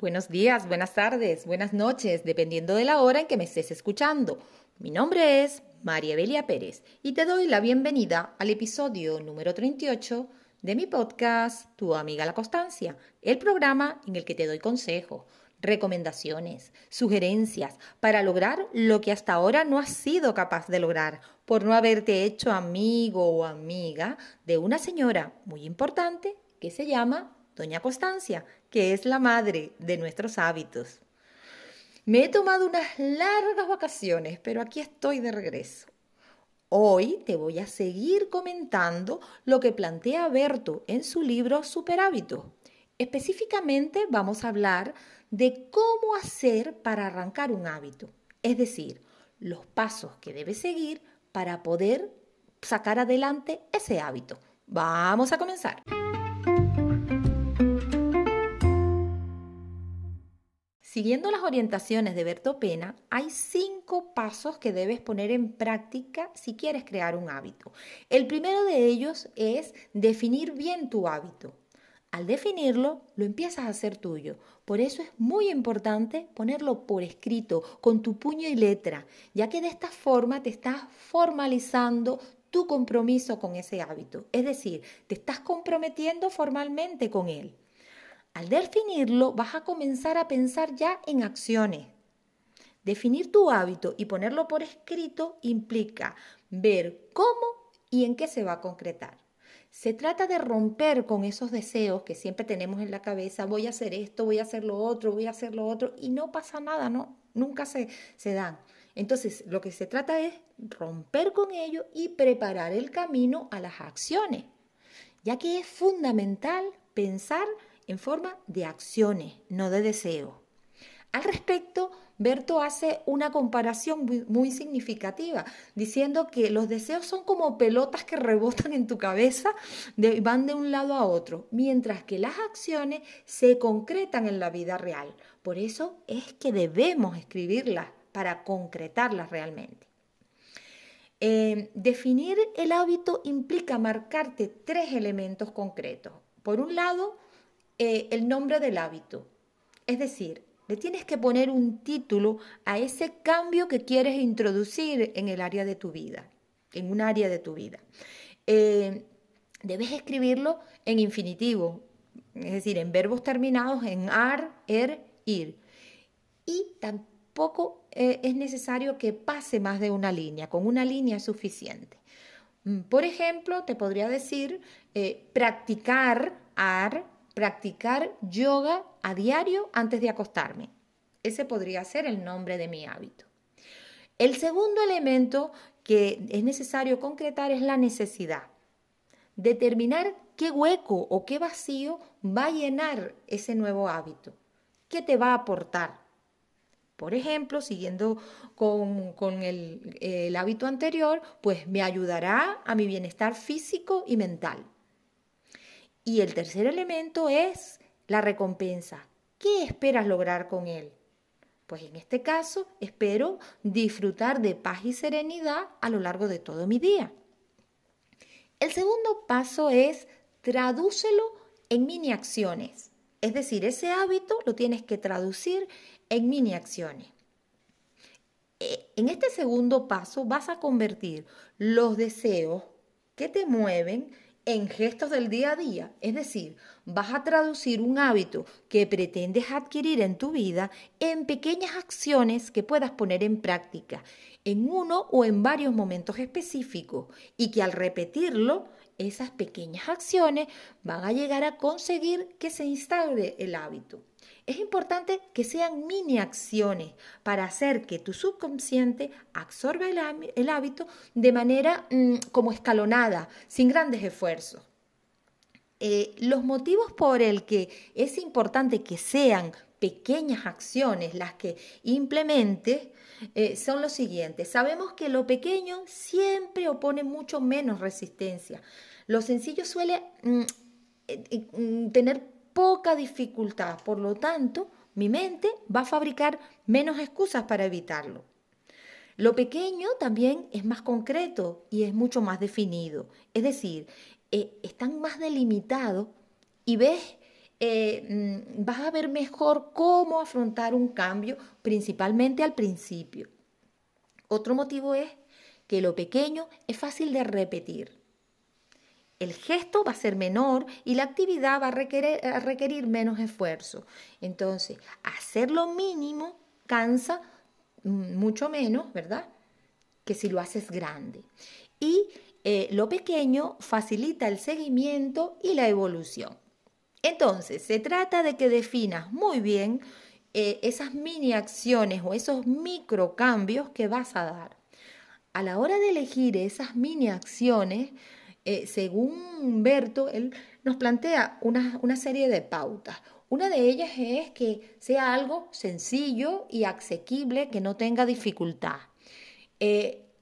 Buenos días, buenas tardes, buenas noches, dependiendo de la hora en que me estés escuchando. Mi nombre es María Belia Pérez y te doy la bienvenida al episodio número 38 de mi podcast Tu amiga la constancia, el programa en el que te doy consejos, recomendaciones, sugerencias para lograr lo que hasta ahora no has sido capaz de lograr por no haberte hecho amigo o amiga de una señora muy importante que se llama Doña Constancia, que es la madre de nuestros hábitos. Me he tomado unas largas vacaciones, pero aquí estoy de regreso. Hoy te voy a seguir comentando lo que plantea Berto en su libro Superhábitos. Específicamente vamos a hablar de cómo hacer para arrancar un hábito, es decir, los pasos que debes seguir para poder sacar adelante ese hábito. Vamos a comenzar. Siguiendo las orientaciones de Berto Pena, hay cinco pasos que debes poner en práctica si quieres crear un hábito. El primero de ellos es definir bien tu hábito. Al definirlo, lo empiezas a hacer tuyo. Por eso es muy importante ponerlo por escrito, con tu puño y letra, ya que de esta forma te estás formalizando tu compromiso con ese hábito. Es decir, te estás comprometiendo formalmente con él. Al definirlo, vas a comenzar a pensar ya en acciones. Definir tu hábito y ponerlo por escrito implica ver cómo y en qué se va a concretar. Se trata de romper con esos deseos que siempre tenemos en la cabeza, voy a hacer esto, voy a hacer lo otro, voy a hacer lo otro, y no pasa nada, no, nunca se, se dan. Entonces, lo que se trata es romper con ello y preparar el camino a las acciones, ya que es fundamental pensar en forma de acciones, no de deseos. Al respecto, Berto hace una comparación muy, significativa, diciendo que los deseos son como pelotas que rebotan en tu cabeza, van de un lado a otro, mientras que las acciones se concretan en la vida real. Por eso es que debemos escribirlas para concretarlas realmente. Eh, definir el hábito implica marcarte tres elementos concretos. Por un lado, eh, el nombre del hábito. Es decir, le tienes que poner un título a ese cambio que quieres introducir en el área de tu vida, en un área de tu vida. Eh, debes escribirlo en infinitivo, es decir, en verbos terminados en ar, er, ir. Y tampoco eh, es necesario que pase más de una línea, con una línea es suficiente. Mm, por ejemplo, te podría decir practicar ar, practicar yoga a diario antes de acostarme. Ese podría ser el nombre de mi hábito. El segundo elemento que es necesario concretar es la necesidad. Determinar qué hueco o qué vacío va a llenar ese nuevo hábito. ¿Qué te va a aportar? Por ejemplo, siguiendo con, el, el hábito anterior, pues me ayudará a mi bienestar físico y mental. Y el tercer elemento es la recompensa. ¿Qué esperas lograr con él? Pues en este caso espero disfrutar de paz y serenidad a lo largo de todo mi día. El segundo paso es tradúcelo en mini acciones. Es decir, ese hábito lo tienes que traducir en mini acciones. E, en este segundo paso vas a convertir los deseos que te mueven en gestos del día a día, es decir, vas a traducir un hábito que pretendes adquirir en tu vida en pequeñas acciones que puedas poner en práctica en uno o en varios momentos específicos y que al repetirlo, esas pequeñas acciones van a llegar a conseguir que se instaure el hábito. Es importante que sean mini acciones para hacer que tu subconsciente absorba el, hábito de manera mm, como escalonada, sin grandes esfuerzos. Eh, los motivos por el que es importante que sean pequeñas acciones las que implementes eh, son los siguientes. Sabemos que lo pequeño siempre opone mucho menos resistencia. Lo sencillo suele mm, eh, mm, tener poca dificultad. Por lo tanto, mi mente va a fabricar menos excusas para evitarlo. Lo pequeño también es más concreto y es mucho más definido. Es decir, eh, están más delimitados y ves eh, mm, vas a ver mejor cómo afrontar un cambio, principalmente al principio. Otro motivo es que lo pequeño es fácil de repetir. El gesto va a ser menor y la actividad va a requerir, menos esfuerzo. Entonces, hacer lo mínimo cansa mm, mucho menos, ¿verdad? Que si lo haces grande. Y eh, lo pequeño facilita el seguimiento y la evolución. Entonces, se trata de que definas muy bien eh, esas mini acciones o esos micro cambios que vas a dar. A la hora de elegir esas mini acciones, eh, según Berto, él nos plantea una, una serie de pautas. Una de ellas es que sea algo sencillo y asequible, que no tenga dificultad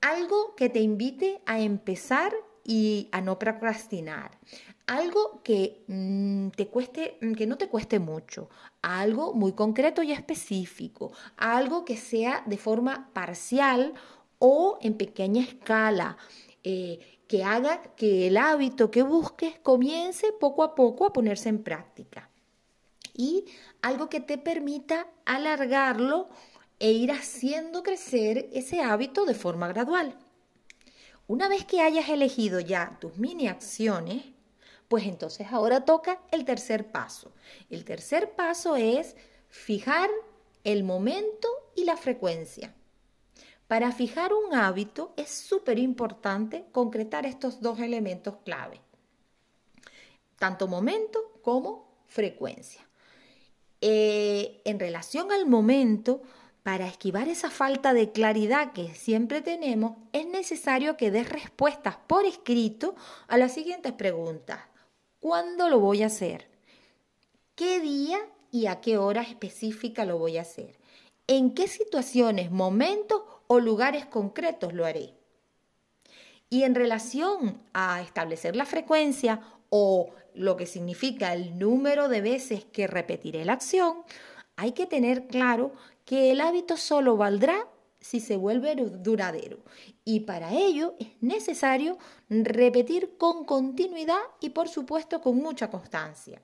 algo que te invite a empezar y a no procrastinar. Algo que mm, te cueste, mm, que no te cueste mucho, algo muy concreto y específico, algo que sea de forma parcial o en pequeña escala, eh, que haga que el hábito que busques comience poco a poco a ponerse en práctica. Y algo que te permita alargarlo e ir haciendo crecer ese hábito de forma gradual. Una vez que hayas elegido ya tus mini acciones, pues entonces ahora toca el tercer paso. El tercer paso es fijar el momento y la frecuencia. Para fijar un hábito es súper importante concretar estos dos elementos clave, tanto momento como frecuencia. Eh, en relación al momento, para esquivar esa falta de claridad que siempre tenemos, es necesario que des respuestas por escrito a las siguientes preguntas. ¿Cuándo lo voy a hacer? ¿Qué día y a qué hora específica lo voy a hacer? ¿En qué situaciones, momentos o lugares concretos lo haré? Y en relación a establecer la frecuencia o lo que significa el número de veces que repetiré la acción, hay que tener claro que el hábito solo valdrá si se vuelve duradero. Y para ello es necesario repetir con continuidad y por supuesto con mucha constancia.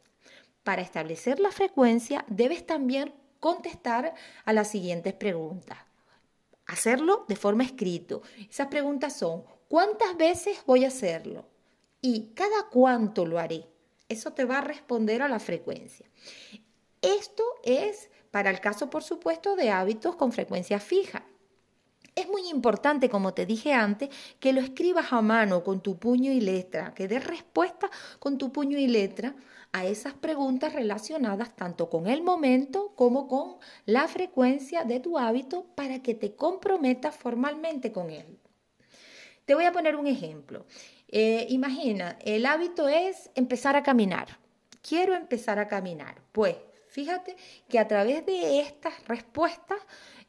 Para establecer la frecuencia debes también contestar a las siguientes preguntas. Hacerlo de forma escrito. Esas preguntas son, ¿cuántas veces voy a hacerlo? ¿Y cada cuánto lo haré? Eso te va a responder a la frecuencia. Esto es para el caso, por supuesto, de hábitos con frecuencia fija. Es muy importante, como te dije antes, que lo escribas a mano con tu puño y letra, que des respuesta con tu puño y letra a esas preguntas relacionadas tanto con el momento como con la frecuencia de tu hábito para que te comprometas formalmente con él. Te voy a poner un ejemplo. Eh, imagina, el hábito es empezar a caminar. Quiero empezar a caminar. Pues Fíjate que a través de estas respuestas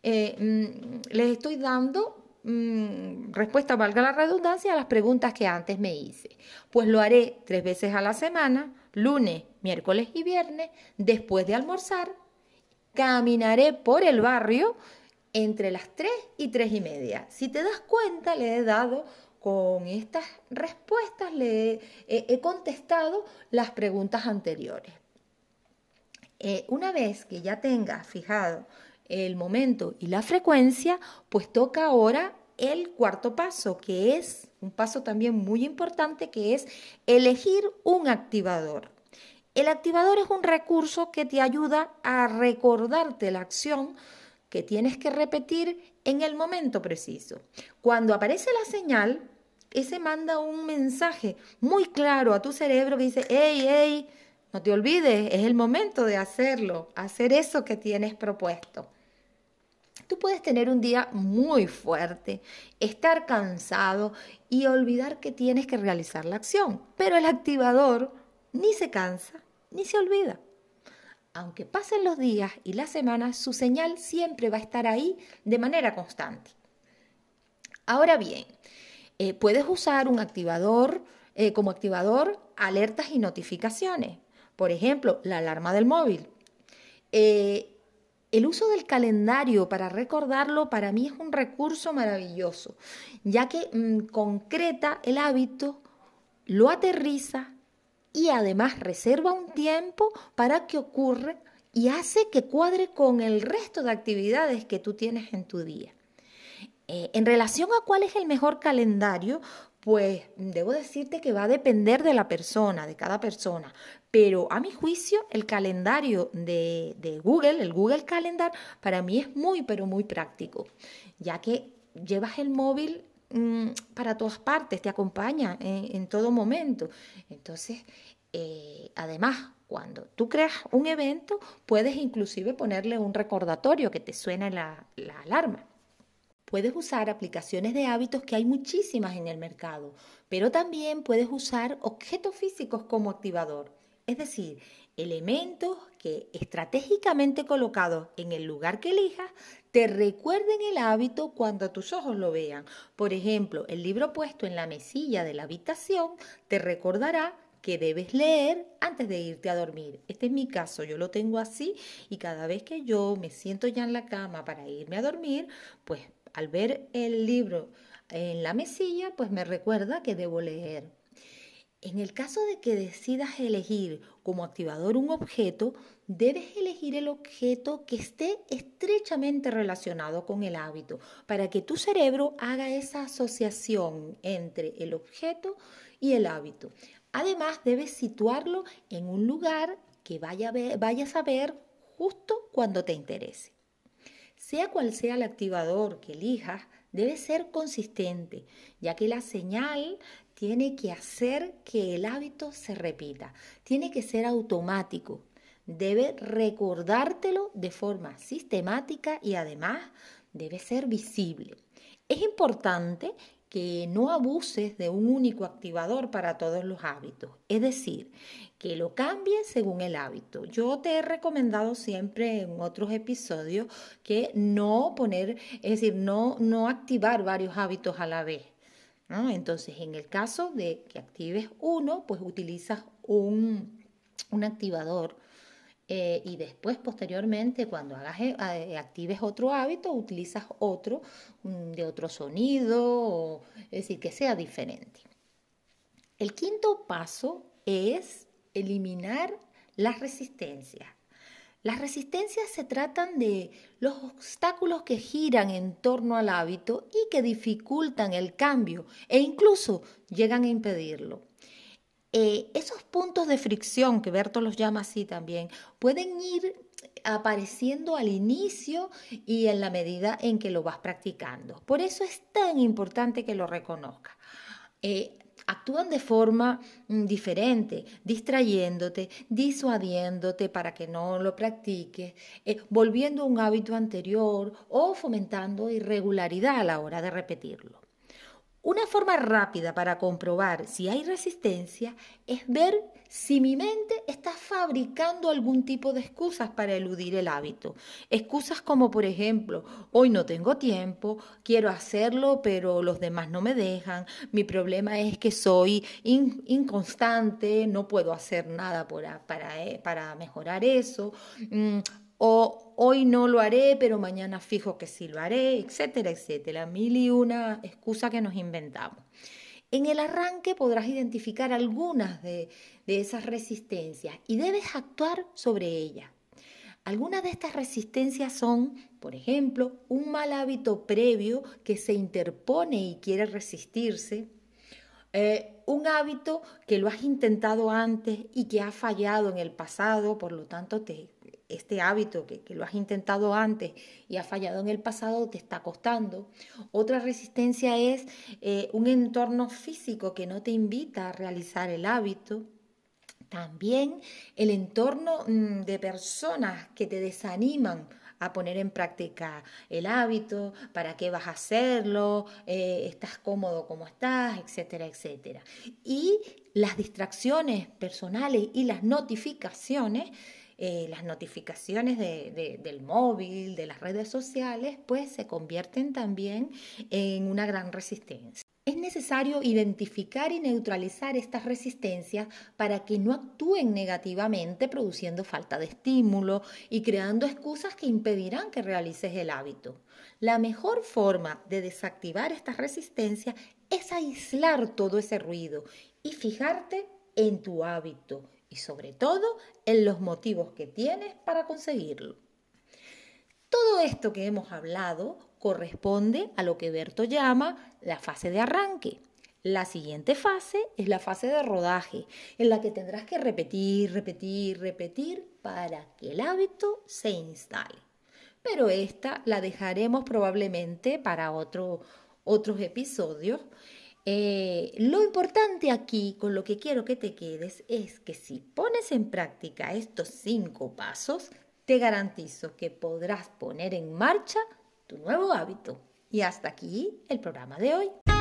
eh, mm, les estoy dando mm, respuesta, valga la redundancia, a las preguntas que antes me hice. Pues lo haré tres veces a la semana, lunes, miércoles y viernes, después de almorzar. Caminaré por el barrio entre las tres y tres y media. Si te das cuenta, le he dado con estas respuestas, le he contestado las preguntas anteriores. Eh, una vez que ya tengas fijado el momento y la frecuencia, pues toca ahora el cuarto paso, que es un paso también muy importante, que es elegir un activador. El activador es un recurso que te ayuda a recordarte la acción que tienes que repetir en el momento preciso. Cuando aparece la señal, ese manda un mensaje muy claro a tu cerebro que dice, hey, hey, no te olvides, es el momento de hacerlo, hacer eso que tienes propuesto. Tú puedes tener un día muy fuerte, estar cansado y olvidar que tienes que realizar la acción, pero el activador ni se cansa ni se olvida. Aunque pasen los días y las semanas, su señal siempre va a estar ahí de manera constante. Ahora bien, eh, puedes usar un activador eh, como activador alertas y notificaciones. Por ejemplo, la alarma del móvil. Eh, el uso del calendario para recordarlo para mí es un recurso maravilloso, ya que mm, concreta el hábito, lo aterriza y además reserva un tiempo para que ocurra y hace que cuadre con el resto de actividades que tú tienes en tu día. Eh, en relación a cuál es el mejor calendario, pues debo decirte que va a depender de la persona, de cada persona. Pero a mi juicio, el calendario de, Google, el Google Calendar, para mí es muy, pero muy práctico, ya que llevas el móvil mm, para todas partes, te acompaña en, todo momento. Entonces, eh, además, cuando tú creas un evento, puedes inclusive ponerle un recordatorio que te suene la, la alarma. Puedes usar aplicaciones de hábitos que hay muchísimas en el mercado, pero también puedes usar objetos físicos como activador, es decir, elementos que estratégicamente colocados en el lugar que elijas te recuerden el hábito cuando tus ojos lo vean. Por ejemplo, el libro puesto en la mesilla de la habitación te recordará que debes leer antes de irte a dormir. Este es mi caso, yo lo tengo así y cada vez que yo me siento ya en la cama para irme a dormir, pues al ver el libro en la mesilla, pues me recuerda que debo leer. En el caso de que decidas elegir como activador un objeto, debes elegir el objeto que esté estrechamente relacionado con el hábito para que tu cerebro haga esa asociación entre el objeto y el hábito. Además, debes situarlo en un lugar que vaya vayas a ver justo cuando te interese. Sea cual sea el activador que elijas, debe ser consistente, ya que la señal tiene que hacer que el hábito se repita, tiene que ser automático, debe recordártelo de forma sistemática y además debe ser visible. Es importante que no abuses de un único activador para todos los hábitos, es decir, que lo cambies según el hábito. Yo te he recomendado siempre en otros episodios que no poner, es decir, no, no activar varios hábitos a la vez. Entonces, en el caso de que actives uno, pues utilizas un, un activador eh, y después, posteriormente, cuando hagas, eh, eh, actives otro hábito, utilizas otro mm, de otro sonido, es decir, que sea diferente. El quinto paso es eliminar las resistencias. Las resistencias se tratan de los obstáculos que giran en torno al hábito y que dificultan el cambio e incluso llegan a impedirlo. Eh, esos puntos de fricción, que Berto los llama así también, pueden ir apareciendo al inicio y en la medida en que lo vas practicando. Por eso es tan importante que lo reconozcas. Eh, actúan de forma mm, diferente, distrayéndote, disuadiéndote para que no lo practiques, eh, volviendo a un hábito anterior o fomentando irregularidad a la hora de repetirlo. Una forma rápida para comprobar si hay resistencia es ver si mi mente está fabricando algún tipo de excusas para eludir el hábito. Excusas como, por ejemplo, hoy no tengo tiempo, quiero hacerlo, pero los demás no me dejan, mi problema es que soy inconstante, no puedo hacer nada para, eh, para mejorar eso. Mm, o hoy no lo haré, pero mañana fijo que sí lo haré, etcétera, etcétera. Mil y una excusa que nos inventamos. En el arranque podrás identificar algunas de, esas resistencias y debes actuar sobre ellas. Algunas de estas resistencias son, por ejemplo, un mal hábito previo que se interpone y quiere resistirse, eh, un hábito que lo has intentado antes y que ha fallado en el pasado, por lo tanto te, este hábito que, lo has intentado antes y ha fallado en el pasado te está costando. Otra resistencia es eh, un entorno físico que no te invita a realizar el hábito. También el entorno mm, de personas que te desaniman a poner en práctica el hábito, para qué vas a hacerlo, eh, estás cómodo como estás, etcétera, etcétera. Y las distracciones personales y las notificaciones eh, las notificaciones del móvil, de las redes sociales, pues se convierten también en una gran resistencia. Es necesario identificar y neutralizar estas resistencias para que no actúen negativamente produciendo falta de estímulo y creando excusas que impedirán que realices el hábito. La mejor forma de desactivar estas resistencias es aislar todo ese ruido y fijarte en tu hábito y sobre todo en los motivos que tienes para conseguirlo. Todo esto que hemos hablado corresponde a lo que Berto llama la fase de arranque. La siguiente fase es la fase de rodaje, en la que tendrás que repetir, repetir, repetir para que el hábito se instale. Pero esta la dejaremos probablemente para otro, otros episodios. Eh, lo importante aquí, con lo que quiero que te quedes, es que si pones en práctica estos cinco pasos, te garantizo que podrás poner en marcha tu nuevo hábito. Y hasta aquí el programa de hoy.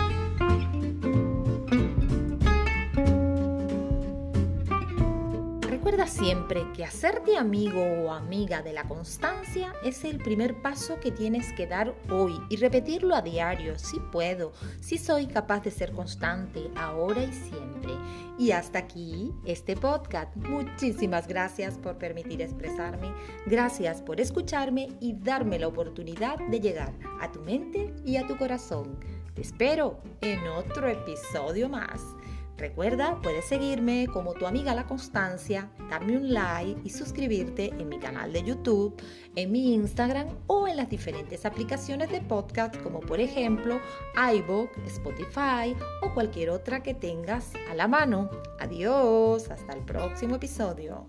Recuerda siempre que hacerte amigo o amiga de la constancia es el primer paso que tienes que dar hoy y repetirlo a diario, si puedo, si soy capaz de ser constante ahora y siempre. Y hasta aquí este podcast. Muchísimas gracias por permitir expresarme, gracias por escucharme y darme la oportunidad de llegar a tu mente y a tu corazón. Te espero en otro episodio más. Recuerda, puedes seguirme como tu amiga La Constancia, darme un like y suscribirte en mi canal de YouTube, en mi Instagram o en las diferentes aplicaciones de podcast como por ejemplo iBook, Spotify o cualquier otra que tengas a la mano. Adiós, hasta el próximo episodio.